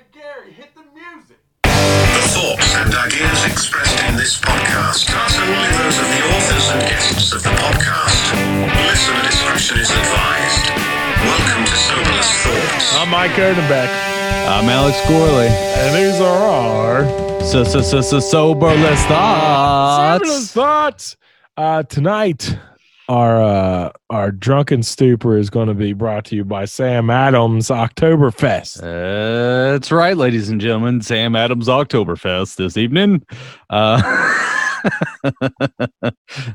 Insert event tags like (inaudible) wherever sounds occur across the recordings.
Hey Gary, hit the music. The thoughts and ideas expressed in this podcast are solely those of the authors and guests of the podcast. Listener discretion is advised. Welcome to Soberless Thoughts. I'm Mike Erdenbeck, I'm Alex Gorley. and these are our So, so, so, so soberless Fabulous thoughts. thoughts. Uh, tonight, our uh, our drunken stupor is going to be brought to you by Sam Adams Oktoberfest. That's right, ladies and gentlemen. Sam Adams Oktoberfest this evening. Uh, (laughs)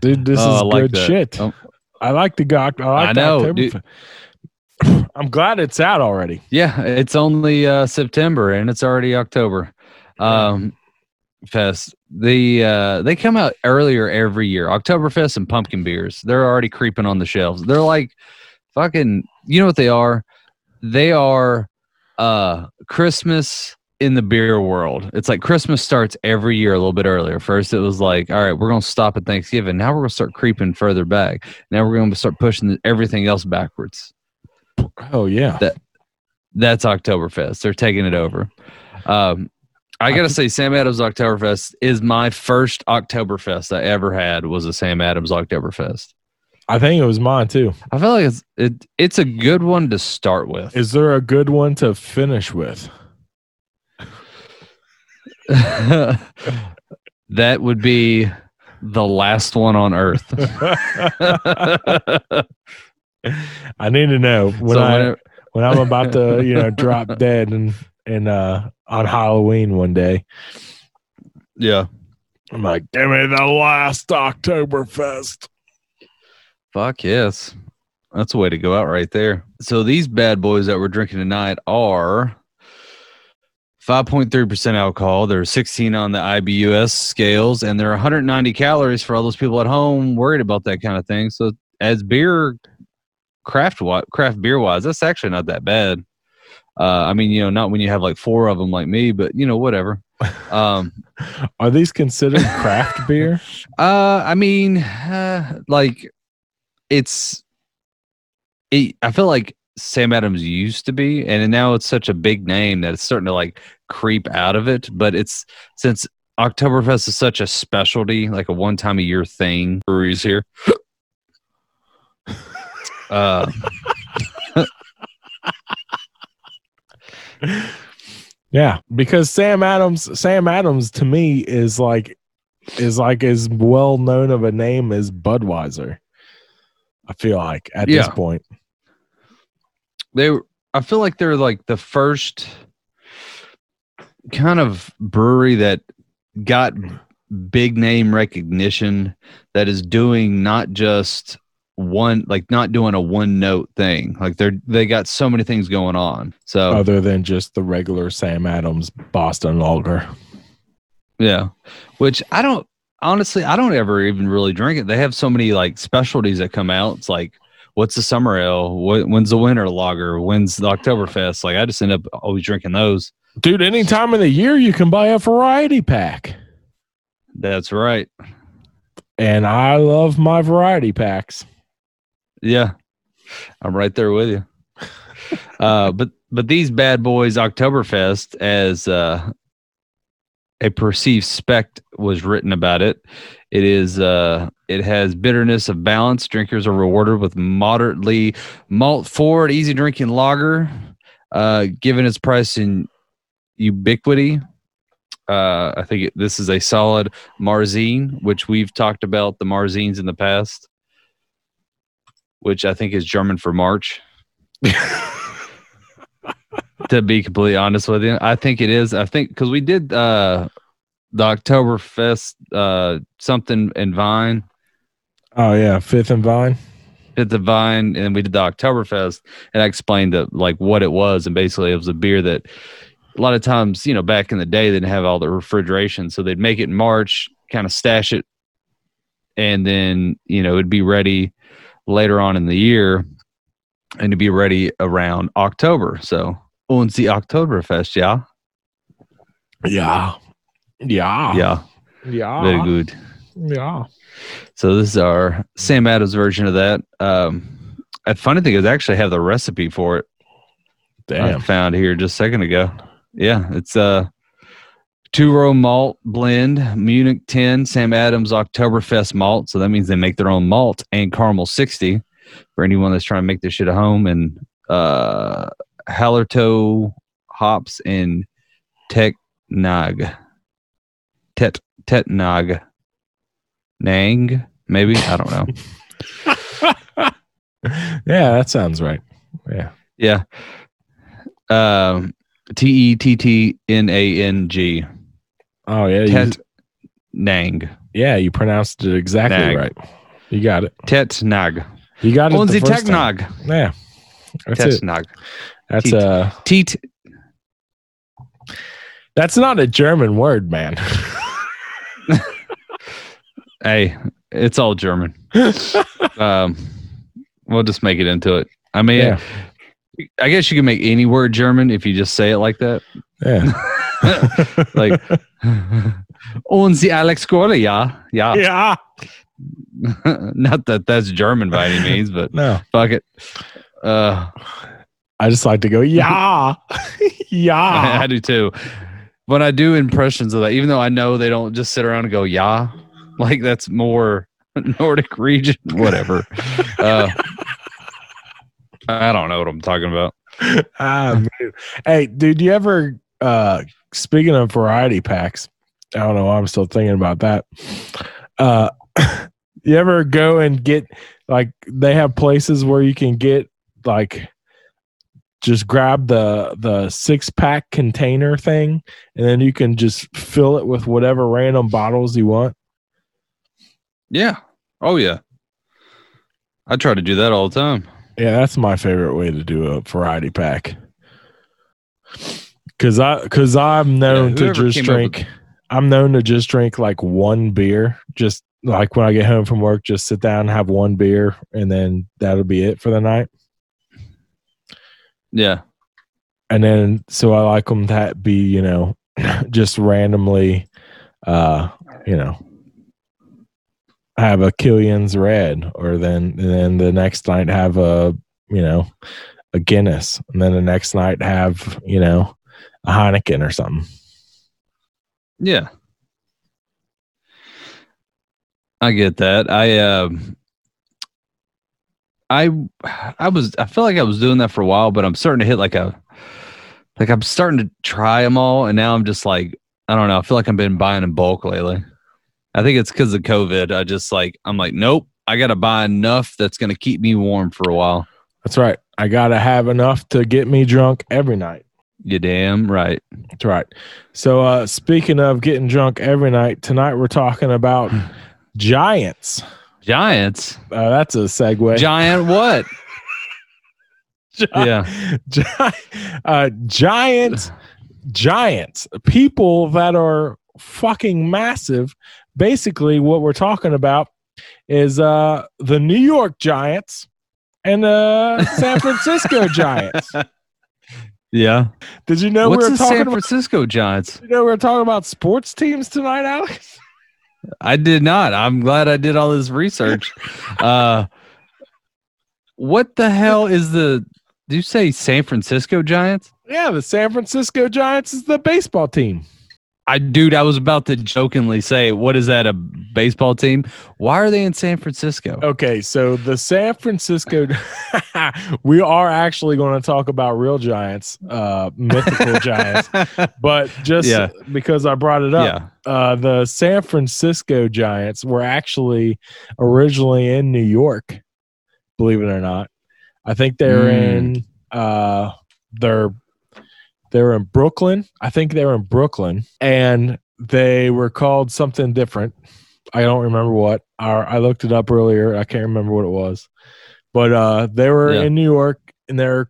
Dude, this Oh, is like good that. shit. Oh. I like the Gok. I like I know. Dude, (laughs) I'm glad it's out already. yeah, it's only uh, September and it's already October. Um, Fest. The uh, they come out earlier every year. Oktoberfest and pumpkin beers. They're already creeping on the shelves. They're like fucking. You know what they are? They are uh Christmas in the beer world. It's like Christmas starts every year a little bit earlier. First, it was like, all right, we're gonna stop at Thanksgiving. Now we're gonna start creeping further back. Now we're gonna start pushing everything else backwards. Oh yeah. That that's Oktoberfest. They're taking it over. Um, I gotta say, Sam Adams Oktoberfest is my first Oktoberfest I ever had. Was a Sam Adams Oktoberfest. I think it was mine too. I feel like it's it, it's a good one to start with. Is there a good one to finish with? (laughs) that would be the last one on Earth. (laughs) I need to know when So I when I'm about to, you know, drop dead and and uh on Halloween one day. yeah, I'm like, give me the last Oktoberfest. fuck yes, that's a way to go out right there. So these bad boys that we're drinking tonight are. 5.3% alcohol. They're 16 on the IBUs scales, and they're 190 calories for all those people at home worried about that kind of thing. So, as beer, craft craft beer wise, that's actually not that bad. Uh, I mean, you know, not when you have like four of them like me, but you know, whatever. (laughs) Um, Are these considered (laughs) craft beer? uh, I mean, uh, like it's. It, I feel like Sam Adams used to be, and now it's such a big name that it's starting to like creep out of it. But it's since Oktoberfest is such a specialty, like a one time a year thing. Breweries here. (laughs) uh, (laughs) Yeah, because Sam Adams, Sam Adams to me is like is like as well known of a name as Budweiser. I feel like at this point. they were- I feel like they're like the first kind of brewery that got big name recognition that is doing not just one like not doing a one note thing. Like they're they got so many things going on. So Other than just the regular Sam Adams Boston Lager. yeah. Which i don't honestly i don't ever even really drink it. They have so many like specialties that come out. It's like what's the summer ale? When's the winter lager? When's the oktoberfest? Like i just end up always drinking those. Dude, any time of the year you can buy a variety pack. That's right. And I love my variety packs. Yeah. I'm right there with you. uh but but these bad boys Oktoberfest as uh a perceived spec was written about it. It is uh it has bitterness of balance. Drinkers are rewarded with moderately malt forward, easy drinking lager. Uh given its price in ubiquity. Uh I think it, this is a solid Marzine, which we've talked about the Marzines in the past. Which I think is German for March. to be completely honest with you. I think it is. I think because we did uh the Oktoberfest uh something in Vine Oh yeah, Fifth and Vine. at the Vine, and we did the Oktoberfest, and I explained that like what it was, and basically it was a beer that a lot of times, you know, back in the day, they didn't have all the refrigeration, so they'd make it in March, kind of stash it, and then you know it'd be ready later on in the year, and to be ready around October. So, und the Oktoberfest, yeah, Yeah. Yeah. yeah, Yeah. very good. Yeah. So this is our Sam Adams version of that. Um, a funny thing is, I actually have the recipe for it. I Damn. found here just a second ago. Yeah, it's a two row malt blend, Munich 10, Sam Adams Oktoberfest malt. So that means they make their own malt and caramel 60 for anyone that's trying to make this shit at home. And uh, Hallertau hops and Teknag. Tet Tetnag. Nang, maybe? I don't know. (laughs) yeah, that sounds right. Yeah. Yeah. Um, T E T T N A N G. Oh yeah. You, Tet Nang. yeah, you pronounced it exactly Nag. right. You got it. Tet Nag. You got it. Onzi Tet Nag. Yeah. That's Tet. Nag. That's Teat. uh Teat. that's not a German word, man. (laughs) Hey, it's all German. um, we'll just make it into it. I mean, Yeah. I guess you can make any word German if you just say it like that. yeah. (laughs) (laughs) Like, und sie Alex Corley, yeah, yeah. yeah. (laughs) Not that that's German by any means, but No. fuck it. Uh, I just like to go, yeah. (laughs) yeah. I do too. When I do impressions of that, even though I know they don't just sit around and go, yeah, like that's more Nordic region, whatever. uh, I don't know what I'm talking about. Ah. Hey, dude, you ever uh speaking of variety packs, I don't know why I'm still thinking about that. Uh (laughs) you ever go and get like they have places where you can get like just grab the the six pack container thing and then you can just fill it with whatever random bottles you want. Yeah. Oh, yeah. I try to do that all the time. Yeah, that's my favorite way to do a variety pack. Cause I cause I'm known Yeah, to just up with- drink I'm known to just drink like one beer. Just like when I get home from work, just sit down, and have one beer, and then that'll be it for the night. Yeah. And then so I like them to be, you know, (laughs) just randomly uh, you know, have a Killian's red, or then and then the next night have a you know a Guinness, and then the next night have you know a Heineken or something. Yeah. I get that. I um I I was I feel like I was doing that for a while, but I'm starting to hit like a like I'm starting to try them all and now I'm just like I don't know, I feel like I've been buying in bulk lately. I think it's cuz of COVID. I just like I'm like nope, I got to buy enough that's to keep me warm for a while. That's right. I gotta have enough to get me drunk every night. You damn right. That's right. So uh speaking of getting drunk every night, tonight we're talking about (sighs) giants. Giants. Uh, that's a segue. Giant what? (laughs) Gi- yeah. Gi- uh, giants, giants, people that are fucking massive. Basically, what we're talking about is uh, the New York Giants and the San Francisco (laughs) Giants. Yeah. Did you know What's we were talking San about? Francisco Giants? You know we were talking about sports teams tonight, Alex. I did not. I'm glad I did all this research. (laughs) uh, what the hell is the? Do you say San Francisco Giants? Yeah, the San Francisco Giants is the baseball team. I, dude, I was about to jokingly say, "What is that? A baseball team? Why are they in San Francisco?" Okay, so the San Francisco, (laughs) we are actually going to talk about real giants, uh, mythical (laughs) giants, but just Yeah. because I brought it up, yeah. uh, the San Francisco Giants were actually originally in New York, believe it or not. I think they're Mm. in, uh, they're they're in Brooklyn. I think they were in Brooklyn, and they were called something different. I don't remember what. I, I looked it up earlier. I can't remember what it was, but uh, they were Yeah. in New York, and they're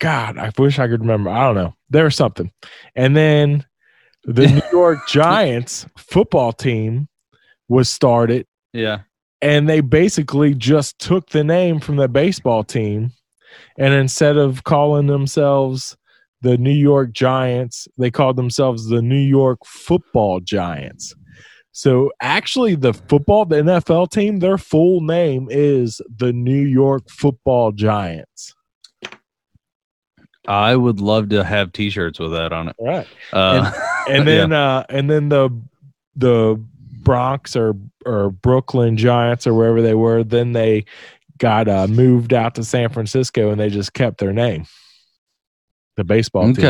God. I wish I could remember. I don't know. There was something, and then the (laughs) New York Giants football team was started, Yeah. and they basically just took the name from the baseball team, and instead of calling themselves the New York Giants, they called themselves the New York Football Giants. So actually, the football, the NFL team, their full name is the New York Football Giants. I would love to have T-shirts with that on it. Right. Uh, And (laughs) then uh and then the the Bronx or or Brooklyn Giants or wherever they were, then they got uh moved out to San Francisco and they just kept their name. The baseball team.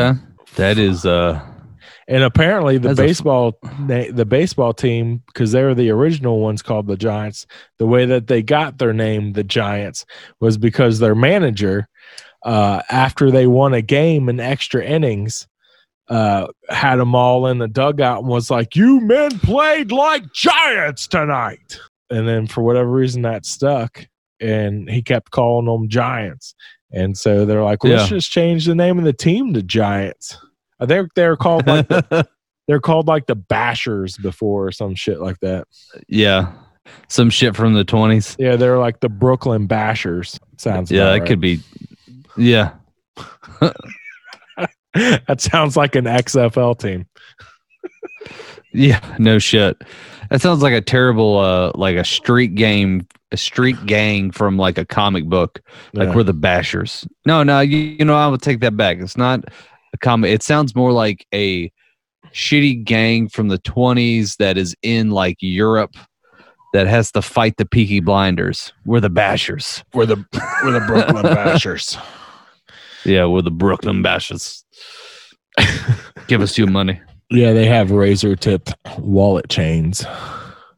that is uh, And apparently the a baseball na- the baseball team because they were the original ones called the Giants. The way that they got their name, the Giants, was because their manager, uh, after they won a game in extra innings, uh, had them all in the dugout and was like, "You men played like giants tonight." And then for whatever reason that stuck, and he kept calling them Giants. And so they're like, "Let's Yeah. just change the name of the team to Giants." Uh, I think they're called like the (laughs) they're called like the Bashers before or some shit like that. yeah, some shit from the twenties. Yeah, they're like the Brooklyn Bashers. Sounds Yeah, that right. could be. Yeah, (laughs) that sounds like an XFL team. (laughs) yeah, no shit. That sounds like a terrible, uh, like a street game, a street gang from like a comic book. Like Yeah. we're the Bashers. No, no, you, you know, I would take that back. It's not a comic. It sounds more like a shitty gang from the twenties that is in like Europe that has to fight the Peaky Blinders. We're the Bashers. we're the we're the Brooklyn (laughs) Bashers. Yeah, we're the Brooklyn Bashers. Give us your money. Yeah, they have razor tipped wallet chains.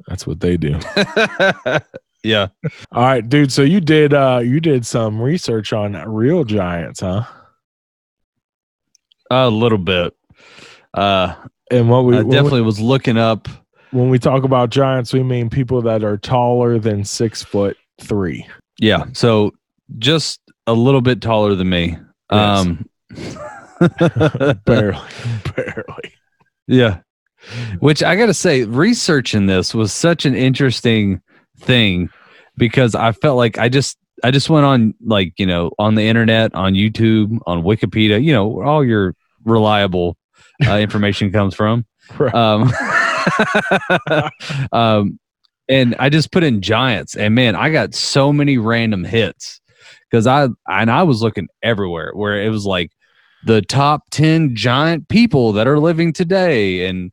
That's what they do. (laughs) yeah. All right, dude. So you did uh you did some research on real giants, huh? A little bit. Uh, And what we I when we- definitely was looking up. when we talk about giants, we mean people that are taller than six foot three. Yeah. So just a little bit taller than me. Yes. Um, (laughs) (laughs) barely, barely. Yeah. Which I got to say, researching this was such an interesting thing because I felt like I just, I just went on like, you know, on the internet, on YouTube, on Wikipedia, you know, where all your reliable uh, (laughs) information comes from. Right. Um, (laughs) um, and I just put in giants, and man, I got so many random hits because I and I was looking everywhere where it was like the top ten giant people that are living today, and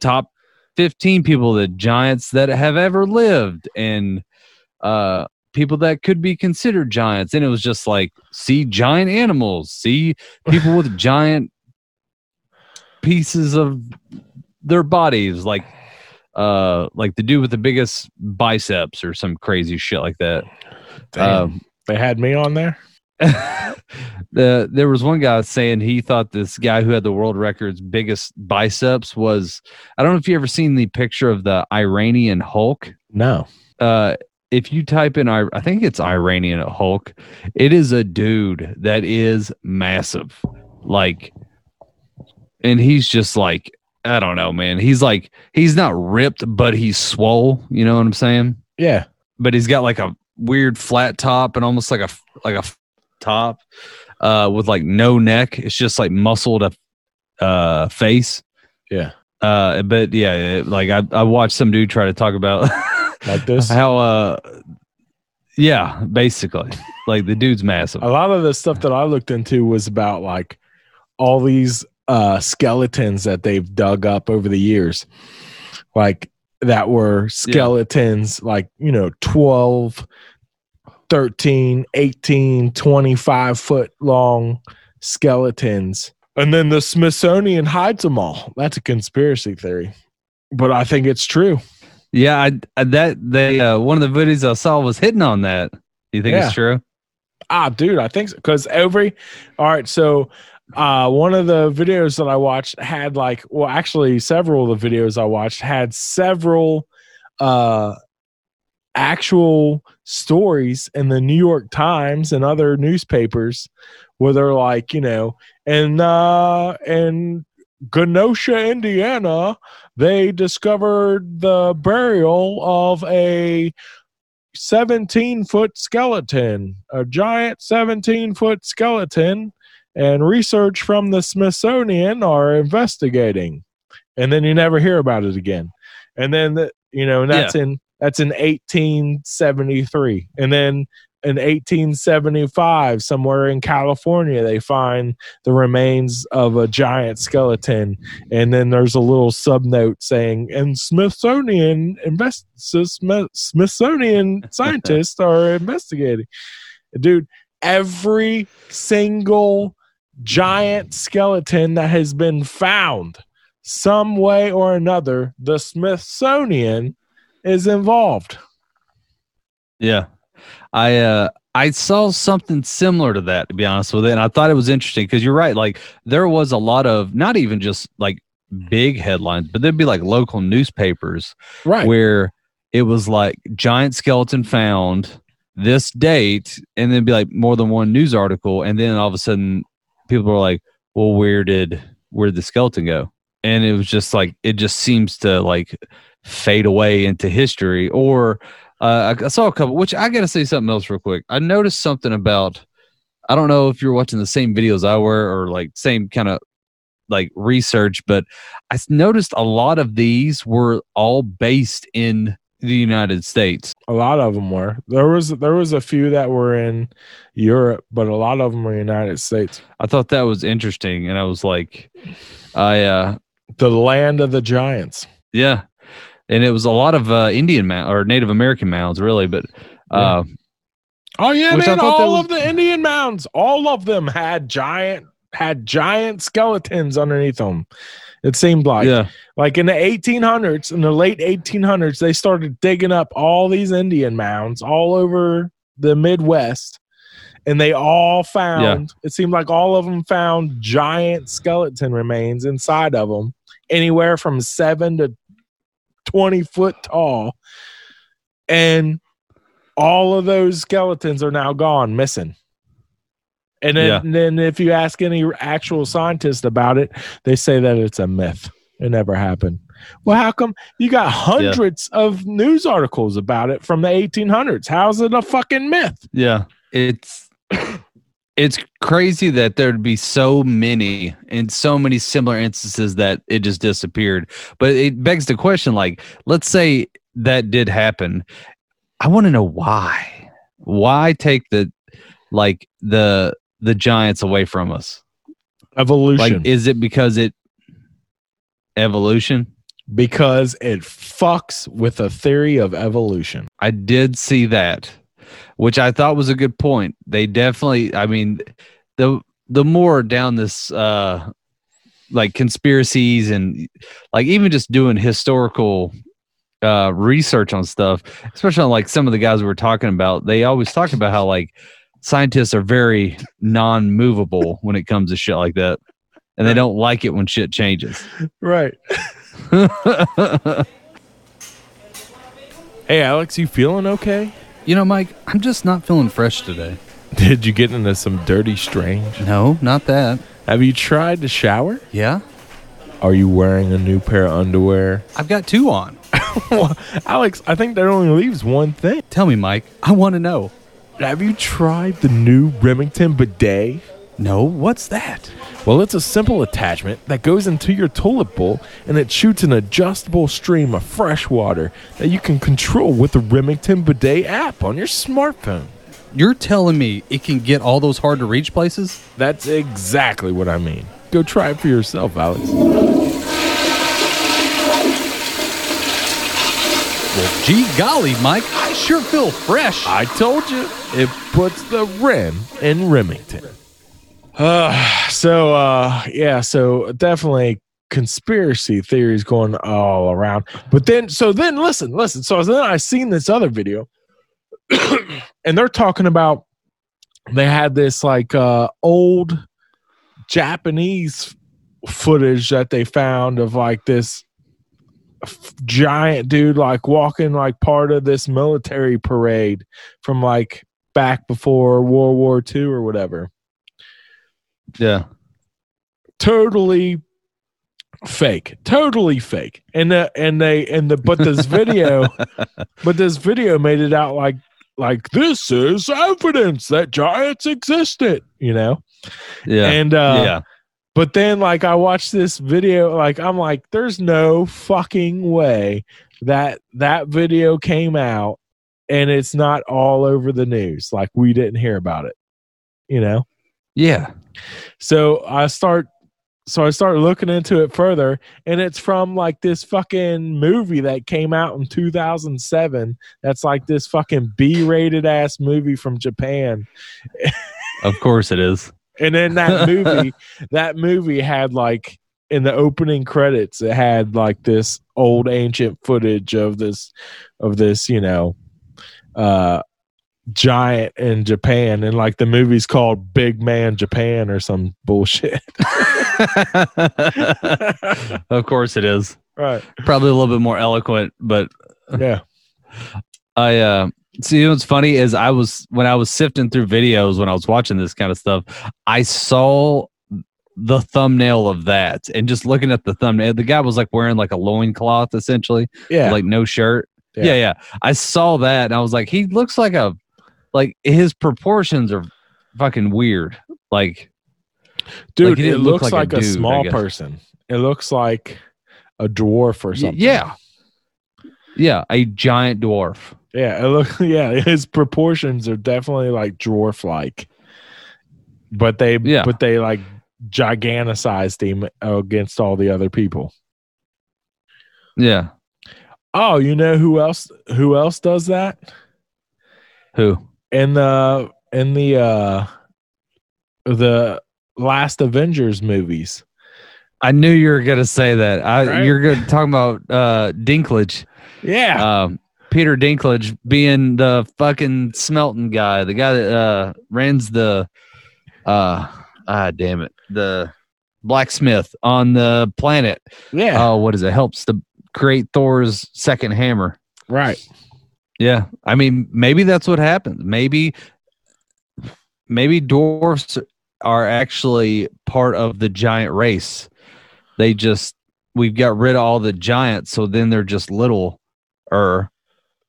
top fifteen people the giants that have ever lived, and uh, people that could be considered giants. And it was just like see giant animals, see (laughs) people with giant pieces of their bodies like uh like the dude with the biggest biceps or some crazy shit like that Damn. um they had me on there. (laughs) the there was one guy saying he thought this guy who had the world record's biggest biceps was i don't know if you ever seen the picture of the iranian hulk No. uh if you type in I, I think it's Iranian Hulk, it is a dude that is massive. Like and he's just like I don't know, man. He's like he's not ripped, but he's swole, you know what I'm saying? Yeah. But he's got like a weird flat top and almost like a like a top uh with like no neck. It's just like muscled up uh face. Yeah. Uh but yeah, it- like I I watched some dude try to talk about (laughs) Like this. how uh yeah basically like the dude's massive a lot of the stuff that I looked into was about like all these uh skeletons that they've dug up over the years. Like that were skeletons like, you know, 12 13, 18, 25 foot long skeletons. And then the Smithsonian hides them all. That's a conspiracy theory. But I think it's true. yeah I, I that they uh one of the videos i saw was hitting on that Do you think Yeah. it's true Ah, dude, I think so. Because every, all right, so uh, one of the videos that I watched had like, well, actually, several of the videos I watched had several uh, actual stories in the New York Times and other newspapers where they're like, you know, and uh, in Kenosha, Indiana, they discovered the burial of a 17 foot skeleton, a giant 17 foot skeleton, and research from the Smithsonian are investigating. And then you never hear about it again. And then, the, you know, and that's in that's in 1873. And then in 1875 somewhere in California they find the remains of a giant skeleton and then there's a little subnote saying and Smithsonian invest Smith- Smithsonian (laughs) scientists are investigating dude every single giant skeleton that has been found some way or another the Smithsonian is involved Yeah. I uh I saw something similar to that to be honest with it. And I thought it was interesting because you're right. Like there was a lot of not even just like big headlines, but there'd be like local newspapers right where it was like giant skeleton found this date and then be like more than one news article and then all of a sudden people were like well where did where did the skeleton go and it was just like it just seems to like fade away into history or uh, I, I saw a couple which i gotta say something else real quick i noticed something about i don't know if you're watching the same videos i were or like same kind of like research but i noticed a lot of these were all based in the united states A lot of them were. There was there was a few that were in Europe, but a lot of them were United States. i thought that was interesting and i was like i uh The land of the giants. yeah and it was a lot of uh indian mound or native american mounds really but uh Oh yeah, man! All was- of the Indian mounds, all of them had giant had giant skeletons underneath them. It seemed like, yeah like in the 1800s, in the late 1800s, they started digging up all these Indian mounds all over the Midwest, and they all found. It seemed like all of them found giant skeleton remains inside of them, anywhere from seven to 20 foot tall. And all of those skeletons are now gone, missing. And then, Yeah. and then if you ask any actual scientist about it, they say that it's a myth. It never happened. Well, how come you got hundreds of news articles about it from the 1800s? How's it a fucking myth? Yeah, it's (coughs) it's crazy that there'd be so many and so many similar instances that it just disappeared. But it begs the question: like, let's say that did happen. I want to know why. Why take the like the the giants away from us? Evolution. Like, is it because it evolution? because it fucks with a theory of evolution. I did see that, which I thought was a good point. They definitely, I mean, the the more down this uh like conspiracies and like even just doing historical uh research on stuff, especially on like some of the guys we were talking about, they always talk about how like scientists are very non-movable when it comes to shit like that. And they don't like it when shit changes. Right. (laughs) Hey, Alex, you feeling okay? You know, Mike, I'm just not feeling fresh today. (laughs) Did you get into some dirty strange? No, not that. Have you tried to shower? Yeah? Are you wearing a new pair of underwear? I've got two on. (laughs) Alex, I think that only leaves one thing. Tell me, Mike. I want to know. Have you tried the new Remington bidet? No, what's that? Well, it's a simple attachment that goes into your toilet bowl and it shoots an adjustable stream of fresh water that you can control with the Remington bidet app on your smartphone. You're telling me it can get all those hard to reach places? That's exactly what I mean. Go try it for yourself, Alex. Well, gee golly, Mike, I sure feel fresh. I told you, it puts the rim in Remington. Uh, (sighs) so, uh, yeah, so definitely conspiracy theories going all around. But then, so then listen, listen. So then I seen this other video (coughs) and they're talking about they had this like uh old Japanese footage that they found of like this giant dude like walking like part of this military parade from like back before World War II or whatever. Yeah. Totally fake. Totally fake. And the and they and the but this video (laughs) but this video made it out like like this is evidence that giants existed, you know? Yeah. And uh yeah. But then, like, I watched this video, like, I'm like, there's no fucking way that that video came out and it's not all over the news. Like we didn't hear about it, you know? Yeah. So I start so I started looking into it further, and it's from like this fucking movie that came out in 2007. That's like this fucking B rated ass movie from Japan. Of course it is. (laughs) And then that movie, (laughs) that movie had like in the opening credits, it had like this old ancient footage of this, of this, you know, uh, giant in Japan, and like the movie's called Big Man Japan or some bullshit. (laughs) of course it is. right. Probably a little bit more eloquent, but Yeah. (laughs) I uh see what's funny is I was when I was sifting through videos when I was watching this kind of stuff, I saw the thumbnail of that and just looking at the thumbnail, the guy was like wearing like a loincloth essentially, Yeah. like no shirt. Yeah. Yeah. yeah, I saw that and I was like, he looks like a like his proportions are fucking weird. Like Dude, Like, it didn't look looks like like, a dude, small person. It looks like a dwarf or something. yeah. Yeah, a giant dwarf. Yeah, it look (laughs) yeah, his proportions are definitely like dwarf like. But they Yeah. but they like giganticized him uh, against all the other people. Yeah. Oh, you know who else who else does that? Who? In the in the uh the last Avengers movies. I knew you were gonna say that. I Right? you're gonna talk about uh Dinklage. Yeah. Um Peter Dinklage being the fucking smelting guy, the guy that uh runs the uh ah damn it, the blacksmith on the planet. yeah. Oh, what is it? Helps to create Thor's second hammer. right. Yeah. I mean, maybe that's what happens. Maybe maybe dwarfs are actually part of the giant race. They just we've got rid of all the giants, so then they're just little er.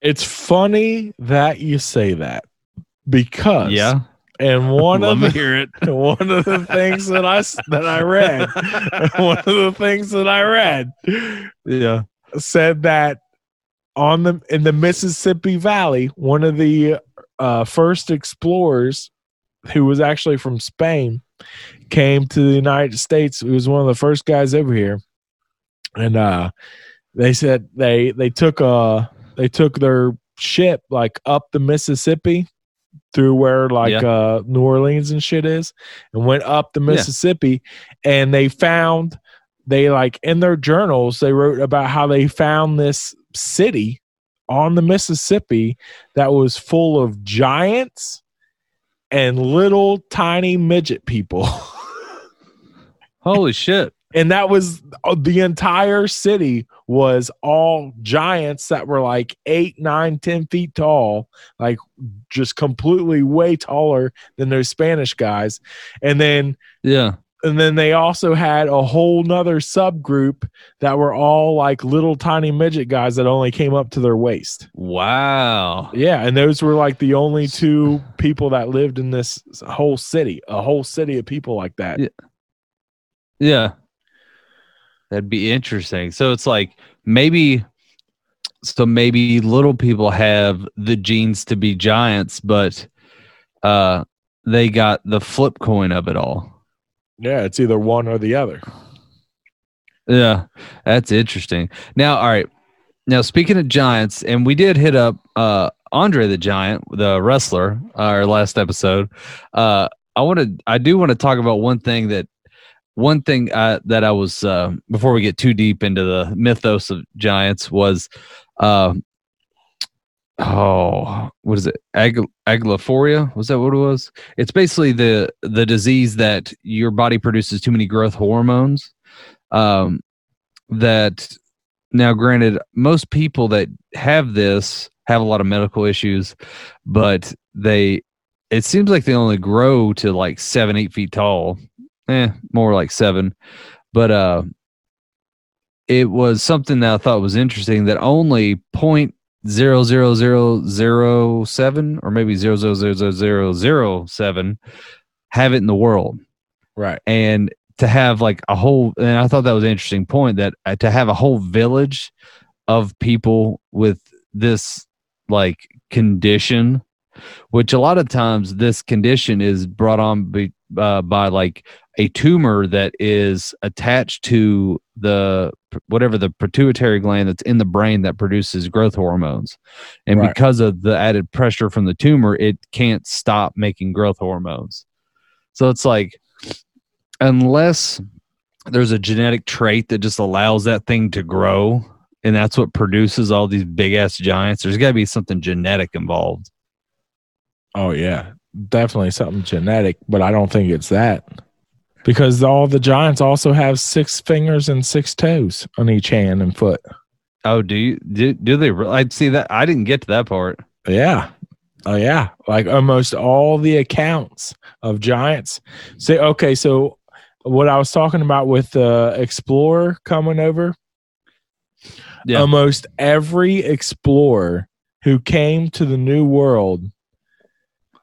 It's funny that you say that because Yeah. and one Love of the hear it. (laughs) one of the things that I s- that I read, (laughs) one of the things that I read Yeah. said that on the in the Mississippi Valley, one of the uh, first explorers, who was actually from Spain, came to the United States. He was one of the first guys over here, and uh, they said they they took uh they took their ship like up the Mississippi through where like Yeah. uh New Orleans and shit is and went up the Mississippi and they found they like in their journals they wrote about how they found this city on the Mississippi that was full of giants and little tiny midget people. (laughs) Holy shit. and that was uh, the entire city was all giants that were like eight nine ten feet tall like just completely way taller than those spanish guys and then Yeah. And then they also had a whole nother subgroup that were all like little tiny midget guys that only came up to their waist Wow. yeah and those were like the only two people that lived in this whole city a whole city of people like that Yeah. Yeah. That'd be interesting. So it's like maybe so maybe little people have the genes to be giants, but uh they got the flip coin of it all. Yeah it's either one or the other Yeah, that's interesting. Now, all right. Now, speaking of giants, and we did hit up uh Andre the Giant, the wrestler, our last episode. Uh I want to I do want to talk about one thing that one thing uh, that I was uh, before we get too deep into the mythos of giants was uh oh what is it? Ag- aglephoria was that what it was? It's basically the the disease that your body produces too many growth hormones um that now granted most people that have this have a lot of medical issues but they it seems like they only grow to like seven eight feet tall. Eh more like seven. But uh it was something that i thought was interesting that only point zero zero zero zero seven or maybe zero zero zero zero zero zero seven have it in the world. Right. And to have like a whole and i thought that was an interesting point that uh, to have a whole village of people with this like condition, which a lot of times this condition is brought on by, uh, by like a tumor that is attached to the whatever the pituitary gland that's in the brain that produces growth hormones. And Right. because of the added pressure from the tumor, it can't stop making growth hormones. So it's like, unless there's a genetic trait that just allows that thing to grow, and that's what produces all these big ass giants, there's got to be something genetic involved. Oh yeah, definitely something genetic, but I don't think it's that. Because all the giants also have six fingers and six toes on each hand and foot. Oh, do you do, do they? I'd see that. I didn't get to that part. Yeah. Oh yeah. Like almost all the accounts of giants. Say okay, so what I was talking about with the explorer coming over, Yeah. almost every explorer who came to the new world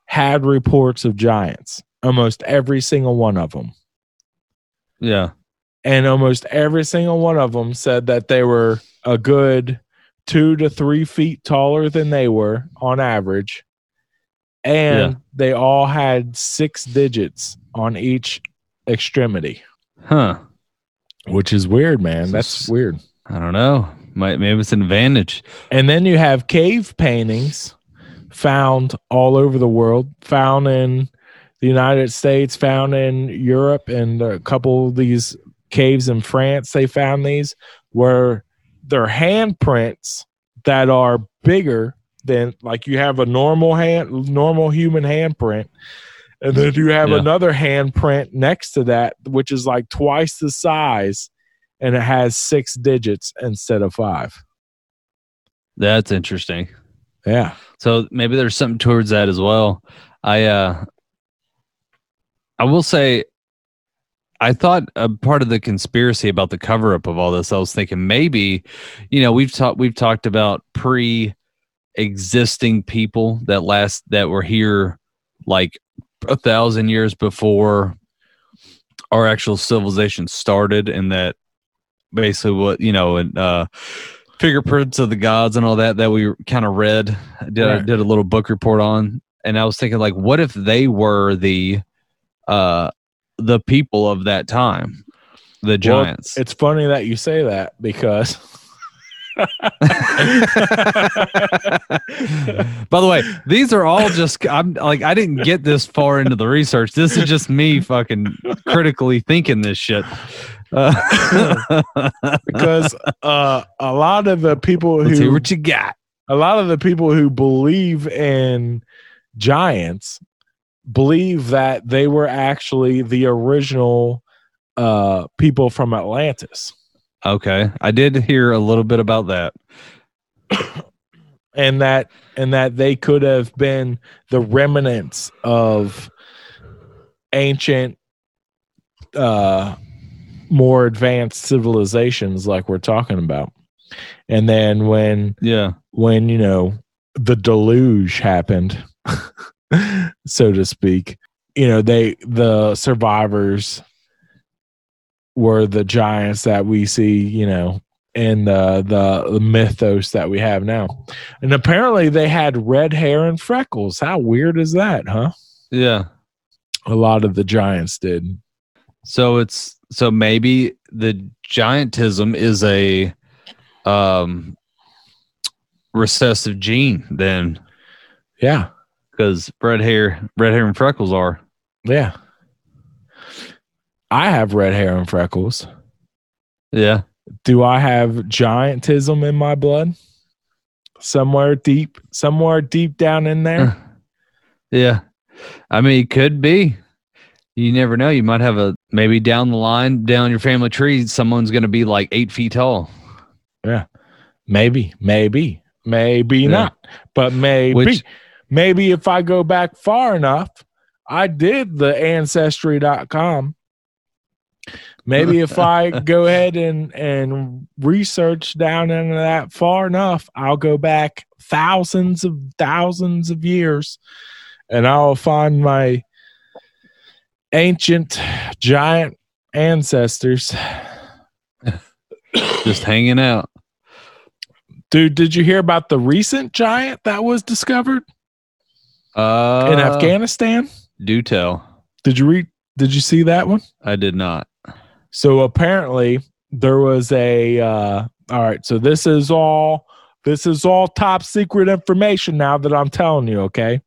had reports of giants. Almost every single one of them. Yeah. and almost every single one of them said that they were a good two to three feet taller than they were on average and Yeah. they all had six digits on each extremity Huh. which is weird man that's weird I don't know. Might maybe it's an advantage. and then you have cave paintings found all over the world found in the united states found in europe and a couple of these caves in france they found these where they're handprints that are bigger than like you have a normal hand normal human handprint and then you have Yeah. another handprint next to that which is like twice the size and it has six digits instead of five That's interesting. yeah So maybe there's something towards that as well. I uh I will say I thought a part of the conspiracy about the cover up of all this, I was thinking maybe, you know, we've talked we've talked about pre existing people that last that were here like a thousand years before our actual civilization started and that basically what you know and uh fingerprints of the gods and all that that we kind of read did Right. did a little book report on. And i was thinking like what if they were the uh the people of that time? The Well, giants. It's funny that you say that because (laughs) by the way these are all just i'm like i didn't get this far into the research. This is just me fucking critically thinking this shit uh, (laughs) because uh, a lot of the people see who what you got. a lot of the people who believe in giants believe that they were actually the original uh, people from Atlantis, okay. I did hear a little bit about that. (coughs) And that and that they could have been the remnants of ancient uh more advanced civilizations like we're talking about. And then when yeah. when you know the deluge happened (laughs) so to speak you know they the survivors were the giants that we see you know in the the, the mythos that we have now. And apparently they had red hair and freckles. How weird is that huh? Yeah. A lot of the giants did. So it's so maybe the giantism is a um recessive gene then. Yeah. Because red hair red hair and freckles are. Yeah. I have red hair and freckles. Yeah. Do I have giantism in my blood? Somewhere deep, somewhere deep down in there. (laughs) yeah. I mean it could be you never know you might have a maybe down the line down your family tree someone's gonna be like eight feet tall Yeah, maybe, maybe, maybe Yeah. not. But maybe, Which- maybe if I go back far enough, I did the ancestry.com. Maybe if I (laughs) go ahead and and research down into that far enough, I'll go back thousands of thousands of years and I'll find my ancient giant ancestors. (laughs) just hanging out Dude, did you hear about the recent giant that was discovered Uh, in Afghanistan? Do tell. Did you read? Did you see that one? I did not. So apparently there was a. Uh, all right, so this is all this is all top secret information now that I'm telling you. Okay,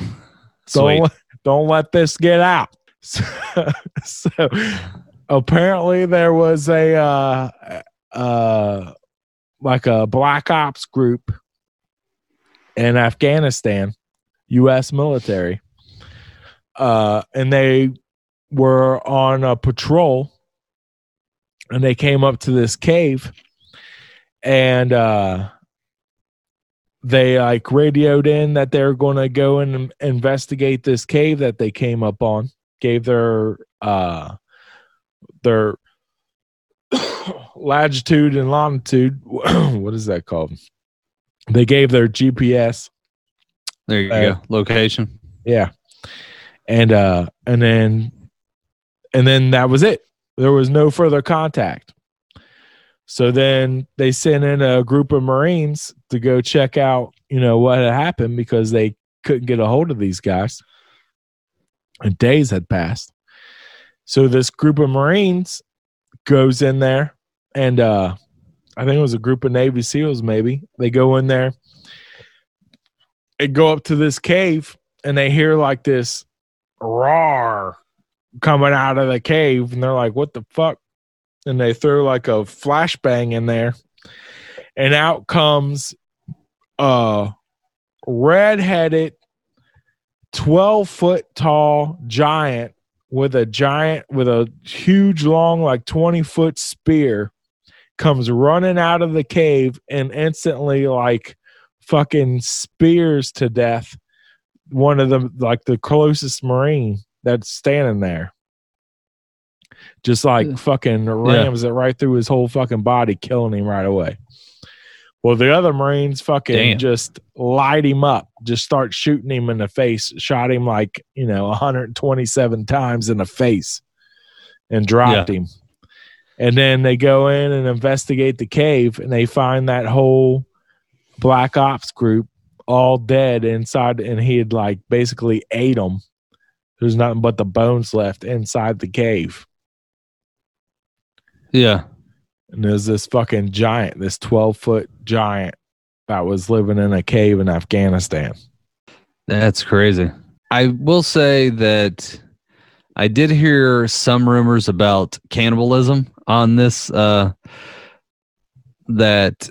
(laughs) don't don't let this get out. So, (laughs) so apparently there was a uh, uh, like a black ops group in Afghanistan, U.S. military, uh, and they were on a patrol, and they came up to this cave, and uh, they like radioed in that they're going to go and investigate this cave that they came up on. Gave their uh, their (coughs) latitude and longitude. (coughs) what is that called? They gave their GPS. There you Uh, go. Location. Yeah. And uh and then and then that was it. There was no further contact. So then they sent in a group of Marines to go check out, you know, what had happened because they couldn't get a hold of these guys. Days had passed. So this group of Marines goes in there and uh I think it was a group of Navy SEALs maybe. They go in there and go up to this cave and they hear like this roar coming out of the cave and they're like what the fuck and they throw like a flashbang in there and out comes a red-headed 12 foot tall giant with a giant with a huge long like 20 foot spear comes running out of the cave and instantly like fucking spears to death one of the like the closest marine that's standing there. Just like fucking rams it right through his whole fucking body killing him right away well the other marines fucking Damn. just light him up just start shooting him in the face shot him like you know 127 times in the face and dropped him and then they go in and investigate the cave and they find that whole black ops group all dead inside and he had like basically ate them there's nothing but the bones left inside the cave Yeah. And there's this fucking giant this 12 foot giant that was living in a cave in afghanistan That's crazy. I will say that I did hear some rumors about cannibalism on this uh that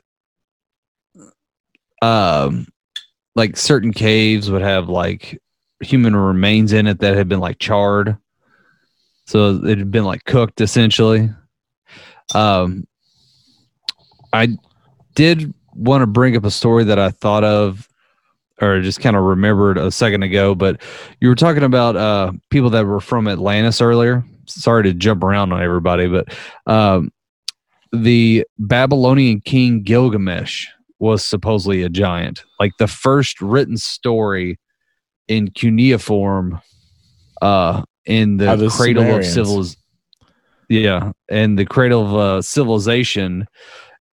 um like certain caves would have like human remains in it that had been like charred. So it had been like cooked essentially. Um I did want to bring up a story that I thought of or just kind of remembered a second ago, but you were talking about uh, people that were from Atlantis earlier. Sorry to jump around on everybody, but um, the Babylonian king Gilgamesh was supposedly a giant. Like the first written story in cuneiform uh, in the, cradle of Sumerians. civilization. Yeah, and the cradle of uh, civilization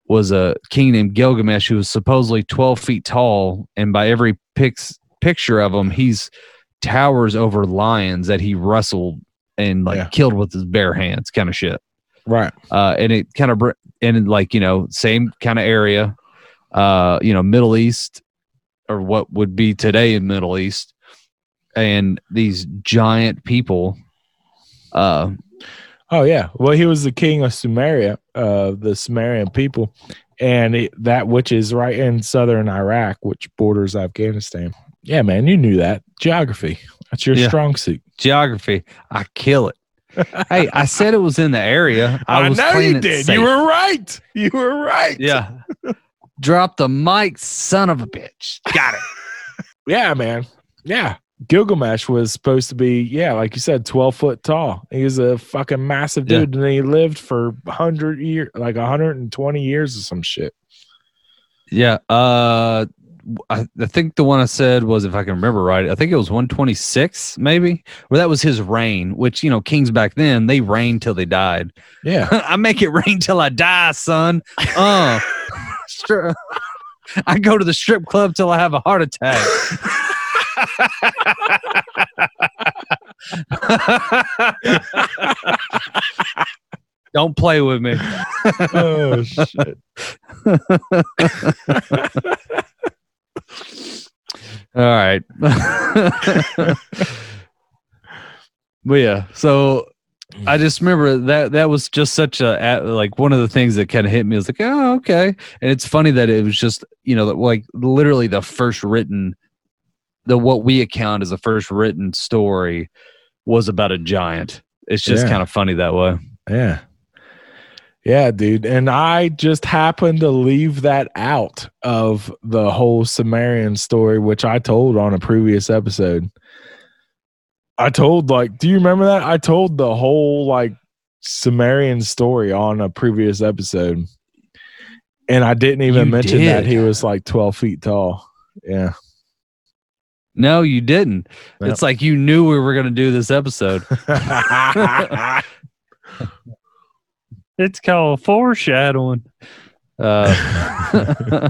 was a king named Gilgamesh who was supposedly 12 feet tall, and by every pics, picture of him, he's towers over lions that he wrestled and like Yeah. killed with his bare hands, kind of shit. right Uh, and it kind of br- and like you know same kind of area, uh, you know Middle East or what would be today in Middle East, and these giant people. Uh, Oh yeah. Well, he was the king of Sumeria, uh, the Sumerian people, and it, that which is right in southern Iraq, which borders Afghanistan. Yeah, man, you knew that geography. That's your Yeah. strong suit. geography, I kill it. hey, I said it was in the area. I, was know you did. safe. You were right. You were right. Yeah. (laughs) Drop the mic, son of a bitch. Got it. (laughs) Yeah, man. Yeah. Gilgamesh was supposed to be, yeah, like you said, 12 foot tall. He was a fucking massive Yeah. dude. And he lived for 100 years, like 120 years or some shit. Yeah. Uh, I, I think the one I said was, if I can remember right, I think it was 126, maybe. Well, that was his reign, which, you know, kings back then, they reigned till they died. Yeah. (laughs) I make it rain till I die, son. Uh, (laughs) sure. I go to the strip club till I have a heart attack. (laughs) (laughs) Don't play with me. oh shit. (laughs) All right. (laughs) but yeah, so I just remember that that was just such a like one of the things that kind of hit me. Was like, oh, okay. And it's funny that it was just you know like literally the first written, the what we account as the first written story was about a giant. It's just Yeah. kind of funny that way. Yeah. Yeah, dude. And I just happened to leave that out of the whole Sumerian story, which I told on a previous episode. I told, like, do you remember that? I told the whole, like, Sumerian story on a previous episode. And I didn't even You mention that he was like 12 feet tall. Yeah. No, you didn't. Yep. It's like you knew we were going to do this episode. (laughs) It's called foreshadowing. Uh, (laughs)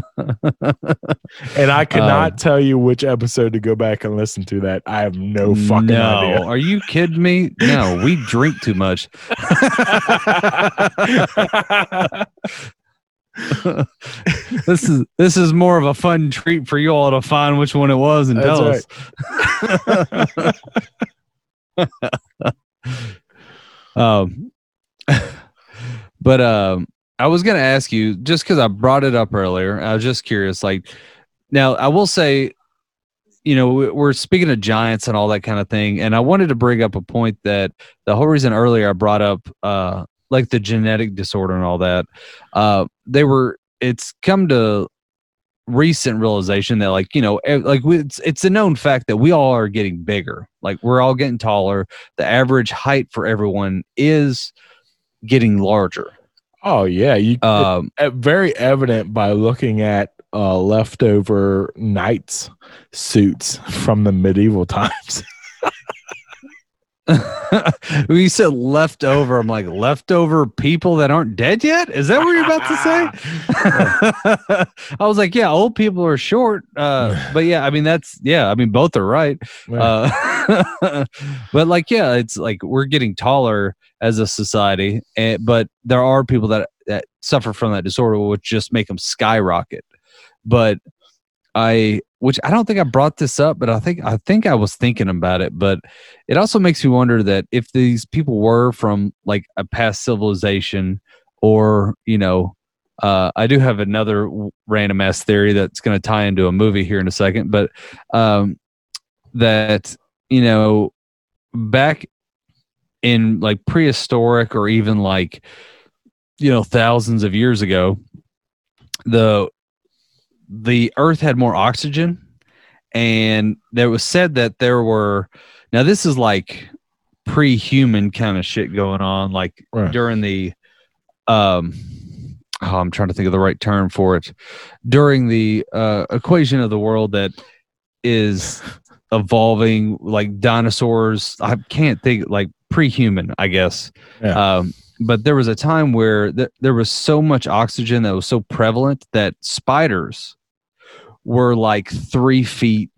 and I could Um, tell you which episode to go back and listen to that. I have no fucking no. idea. Are you kidding me? No, we drink too much. (laughs) (laughs) this is this is more of a fun treat for you all to find which one it was and tell That's us. (laughs) um, (laughs) but um, I was gonna ask you just because I brought it up earlier. I was just curious. Like, now I will say, you know, we- we're speaking of giants and all that kind of thing, and I wanted to bring up a point that the whole reason earlier I brought up, uh, like the genetic disorder and all that, uh, they were. It's come to recent realization that like you know like we, it's it's a known fact that we all are getting bigger like we're all getting taller the average height for everyone is getting larger Oh yeah, you um uh, very evident by looking at uh, leftover knights suits from the medieval (laughs) times. (laughs) when you said leftover i'm like leftover people that aren't dead yet? Is that what you're about to say? (laughs) I was like yeah old people are short uh (sighs) but yeah i mean that's yeah i mean both are right. Uh, (laughs) but like, yeah, it's like we're getting taller as a society, and, but there are people that that suffer from that disorder, which just make them skyrocket. But I, which I don't think I brought this up, but I think I think I was thinking about it. But it also makes me wonder that if these people were from like a past civilization, or you know. Uh, I do have another random ass theory that's going to tie into a movie here in a second, but um, that you know back in like prehistoric or even like you know thousands of years ago the the earth had more oxygen and there was said that there were now this is like pre-human kind of shit going on like Right. during the um oh, i'm trying to think of the right term for it during the uh equation of the world that is (laughs) evolving like dinosaurs i can't think like pre-human i guess Yeah. um but there was a time where th- there was so much oxygen that was so prevalent that spiders were like three feet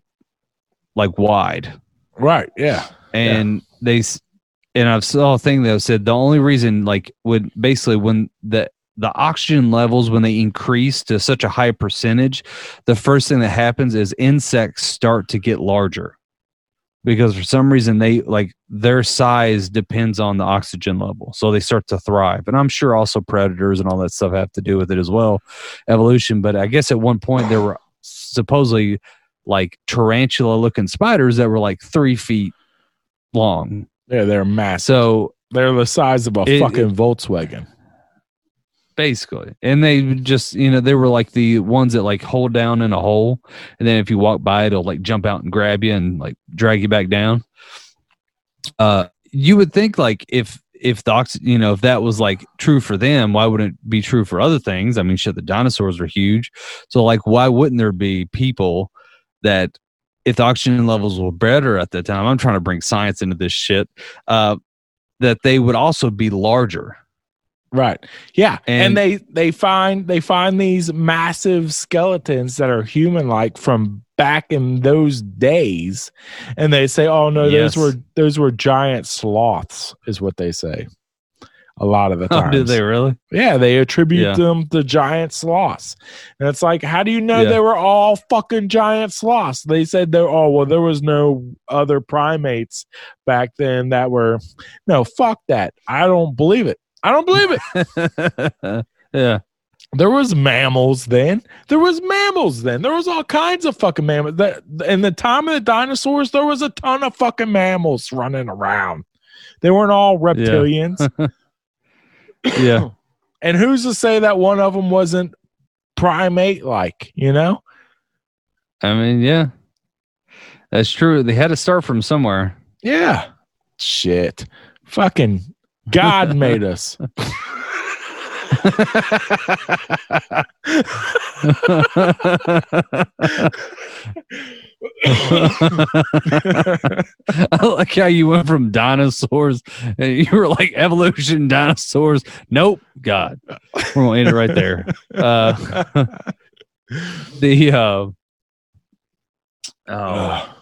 like wide right, yeah. and they and I saw a thing that said the only reason like would basically when the the oxygen levels when they increase to such a high percentage, the first thing that happens is insects start to get larger because for some reason they like their size depends on the oxygen level, so they start to thrive. And I'm sure also predators and all that stuff have to do with it as well, evolution. But I guess at one point there were supposedly like tarantula looking spiders that were like three feet long. Yeah, they're massive. So They're the size of a It- fucking Volkswagen. basically, and they just, you know, they were like the ones that like hold down in a hole. And then if you walk by, it'll like jump out and grab you and like drag you back down. Uh, you would think like if, if the ox, you know, if that was like true for them, why wouldn't it be true for other things? I mean, shit, the dinosaurs are huge. So like, why wouldn't there be people that if the oxygen levels were better at the time, I'm trying to bring science into this shit, uh, that they would also be larger, Right. Yeah. And, And- they they find they find these massive skeletons that are human like from back in those days. And they say, Oh no, Yes. those were those were giant sloths, is what they say. A lot of the (laughs) Oh, times. did they really? Yeah, they attribute Yeah. them to giant sloths. And it's like, how do you know Yeah. they were all fucking giant sloths? They said they're oh well, there was no other primates back then that were no, fuck that. I don't believe it. I don't believe it. (laughs) yeah. There was mammals then. There was mammals then. There was all kinds of fucking mammals. That in the time of the dinosaurs, there was a ton of fucking mammals running around. They weren't all reptilians. (laughs) Yeah. (clears throat) and who's to say that one of them wasn't primate like, you know? I mean, yeah. That's true. They had to start from somewhere. Yeah. Shit. Fucking God (laughs) made us. (laughs) I like how you went from dinosaurs and you were like evolution dinosaurs. Nope, God, we're gonna end it right there. Uh, (laughs) the uh, oh,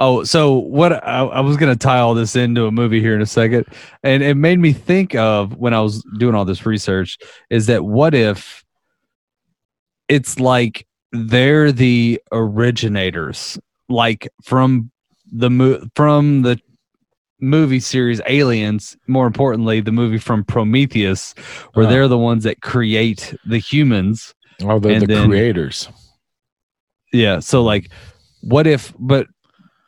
oh, so what? I, I was gonna tie all this into a movie here in a second, and it made me think of when I was doing all this research. Is that what if it's like they're the originators, like from the mo- from the movie series Aliens, more importantly, the movie from Prometheus, where Uh-huh. they're the ones that create the humans. Oh, they're the then- creators. Yeah. So like, what if? But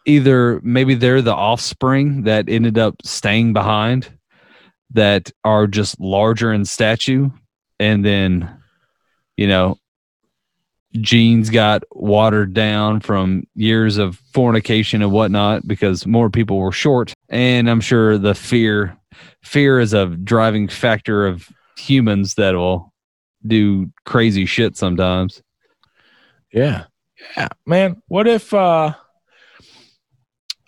either maybe they're the offspring that ended up staying behind, that are just larger in stature and then, you know, genes got watered down from years of fornication and whatnot because more people were short, and I'm sure the fear, fear is a driving factor of humans that will do crazy shit sometimes. Yeah. Yeah. Man, what if uh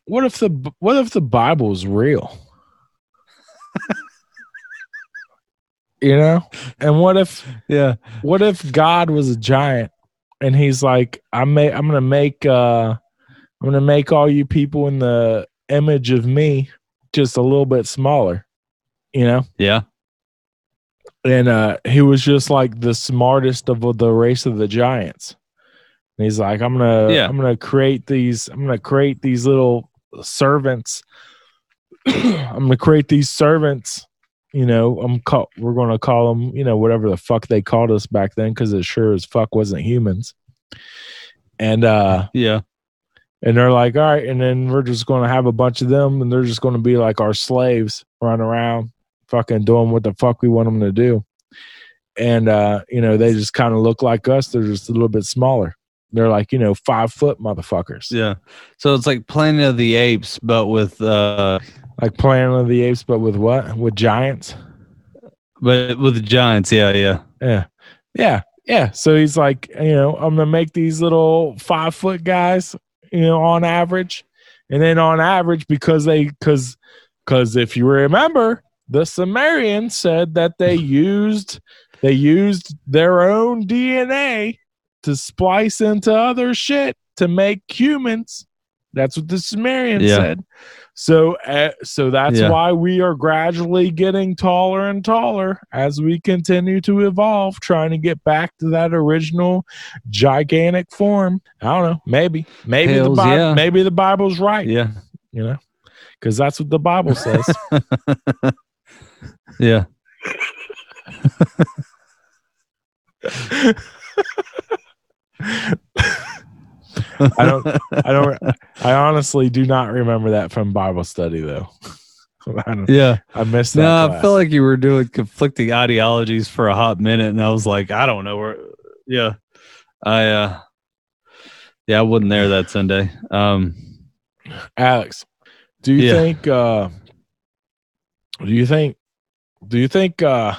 what if the what if the Bible's real? you know? And what if Yeah. what if God was a giant and he's like, I'm ma- I'm gonna make uh I'm gonna make all you people in the image of me just a little bit smaller, you know? Yeah. and uh he was just like the smartest of the race of the giants and he's like i'm gonna Yeah. i'm gonna create these i'm gonna create these little servants (clears throat) i'm gonna create these servants you know i'm call we're gonna call them you know whatever the fuck they called us back then because it sure as fuck wasn't humans and uh Yeah. and they're like all right and then we're just gonna have a bunch of them and they're just gonna be like our slaves running around fucking doing what the fuck we want them to do. And uh, you know, they just kind of look like us. They're just a little bit smaller. They're like, you know, five foot motherfuckers. Yeah. So it's like Planet of the Apes, but with uh Like Planet of the Apes, but with what? With giants. but with the giants, yeah, yeah. Yeah. Yeah. Yeah. So he's like, you know, I'm gonna make these little five foot guys, you know, on average. And then on average, because they cause cause if you remember, the Sumerians said that they (laughs) used they used their own DNA to splice into other shit to make humans. That's what the Sumerian Yeah. said. So, uh, so that's Yeah. why we are gradually getting taller and taller as we continue to evolve, trying to get back to that original gigantic form. I don't know. Maybe, maybe the Hells Bible, yeah. maybe the Bible's right. Yeah. You know, because that's what the Bible says. (laughs) Yeah. (laughs) (laughs) (laughs) I don't. I don't. I honestly do not remember that from Bible study though. (laughs) I, Yeah. I missed that. No, I felt like you were doing conflicting ideologies for a hot minute, and I was like, I don't know where. Yeah, I. uh Yeah, I wasn't there that Sunday. Um. Alex, do you Yeah. think uh do you think do you think uh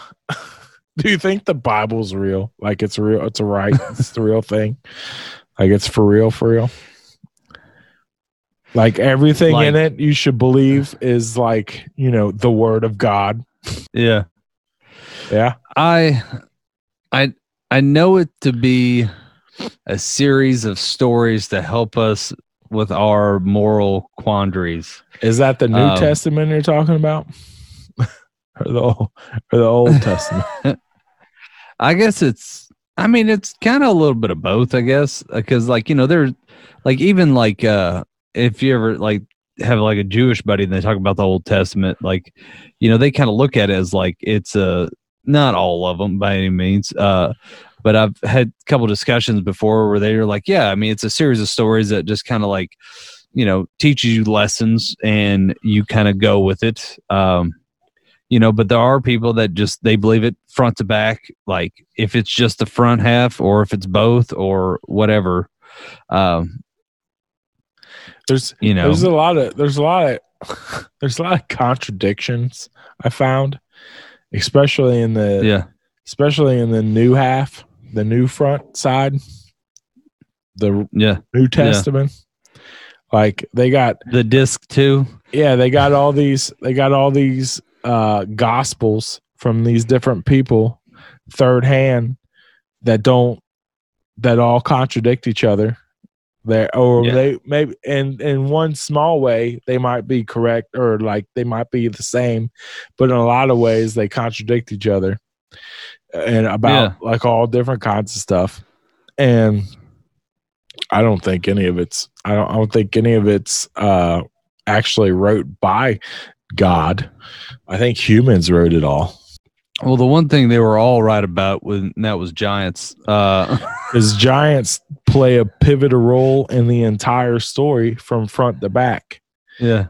(laughs) do you think the Bible's real? Like it's real it's a right, it's the real thing. Like it's for real, for real. Like everything in it you should believe is like, you know, the word of God. Yeah. Yeah. I I I know it to be a series of stories to help us with our moral quandaries. Is that the New Um, Testament you're talking about? (laughs) or the old, or the Old Testament? I guess it's I mean it's kind of a little bit of both, I guess, because like, you know, there's like even like uh if you ever like have like a Jewish buddy and they talk about the Old Testament, like, you know, they kind of look at it as like it's a not all of them by any means. Uh but I've had a couple discussions before where they were like, yeah, I mean, it's a series of stories that just kind of like, you know, teaches you lessons and you kind of go with it. Um, you know, but there are people that just they believe it front to back, like if it's just the front half or if it's both or whatever. Um, There's you know, there's a lot of there's a lot of (laughs) there's a lot of contradictions I found, especially in the yeah, especially in the new half, the new front side, the yeah, New Testament. Like they got the disc too. yeah, they got all these they got all these uh gospels from these different people third hand that don't that all contradict each other. There or Yeah. they maybe in in one small way they might be correct or like they might be the same, but in a lot of ways they contradict each other and about like all different kinds of stuff. And I don't think any of it's I don't I don't think any of it's uh actually wrote by God. I think humans wrote it all. Well, the one thing they were all right about when that was giants. Uh, (laughs) Because giants play a pivotal role in the entire story from front to back. yeah,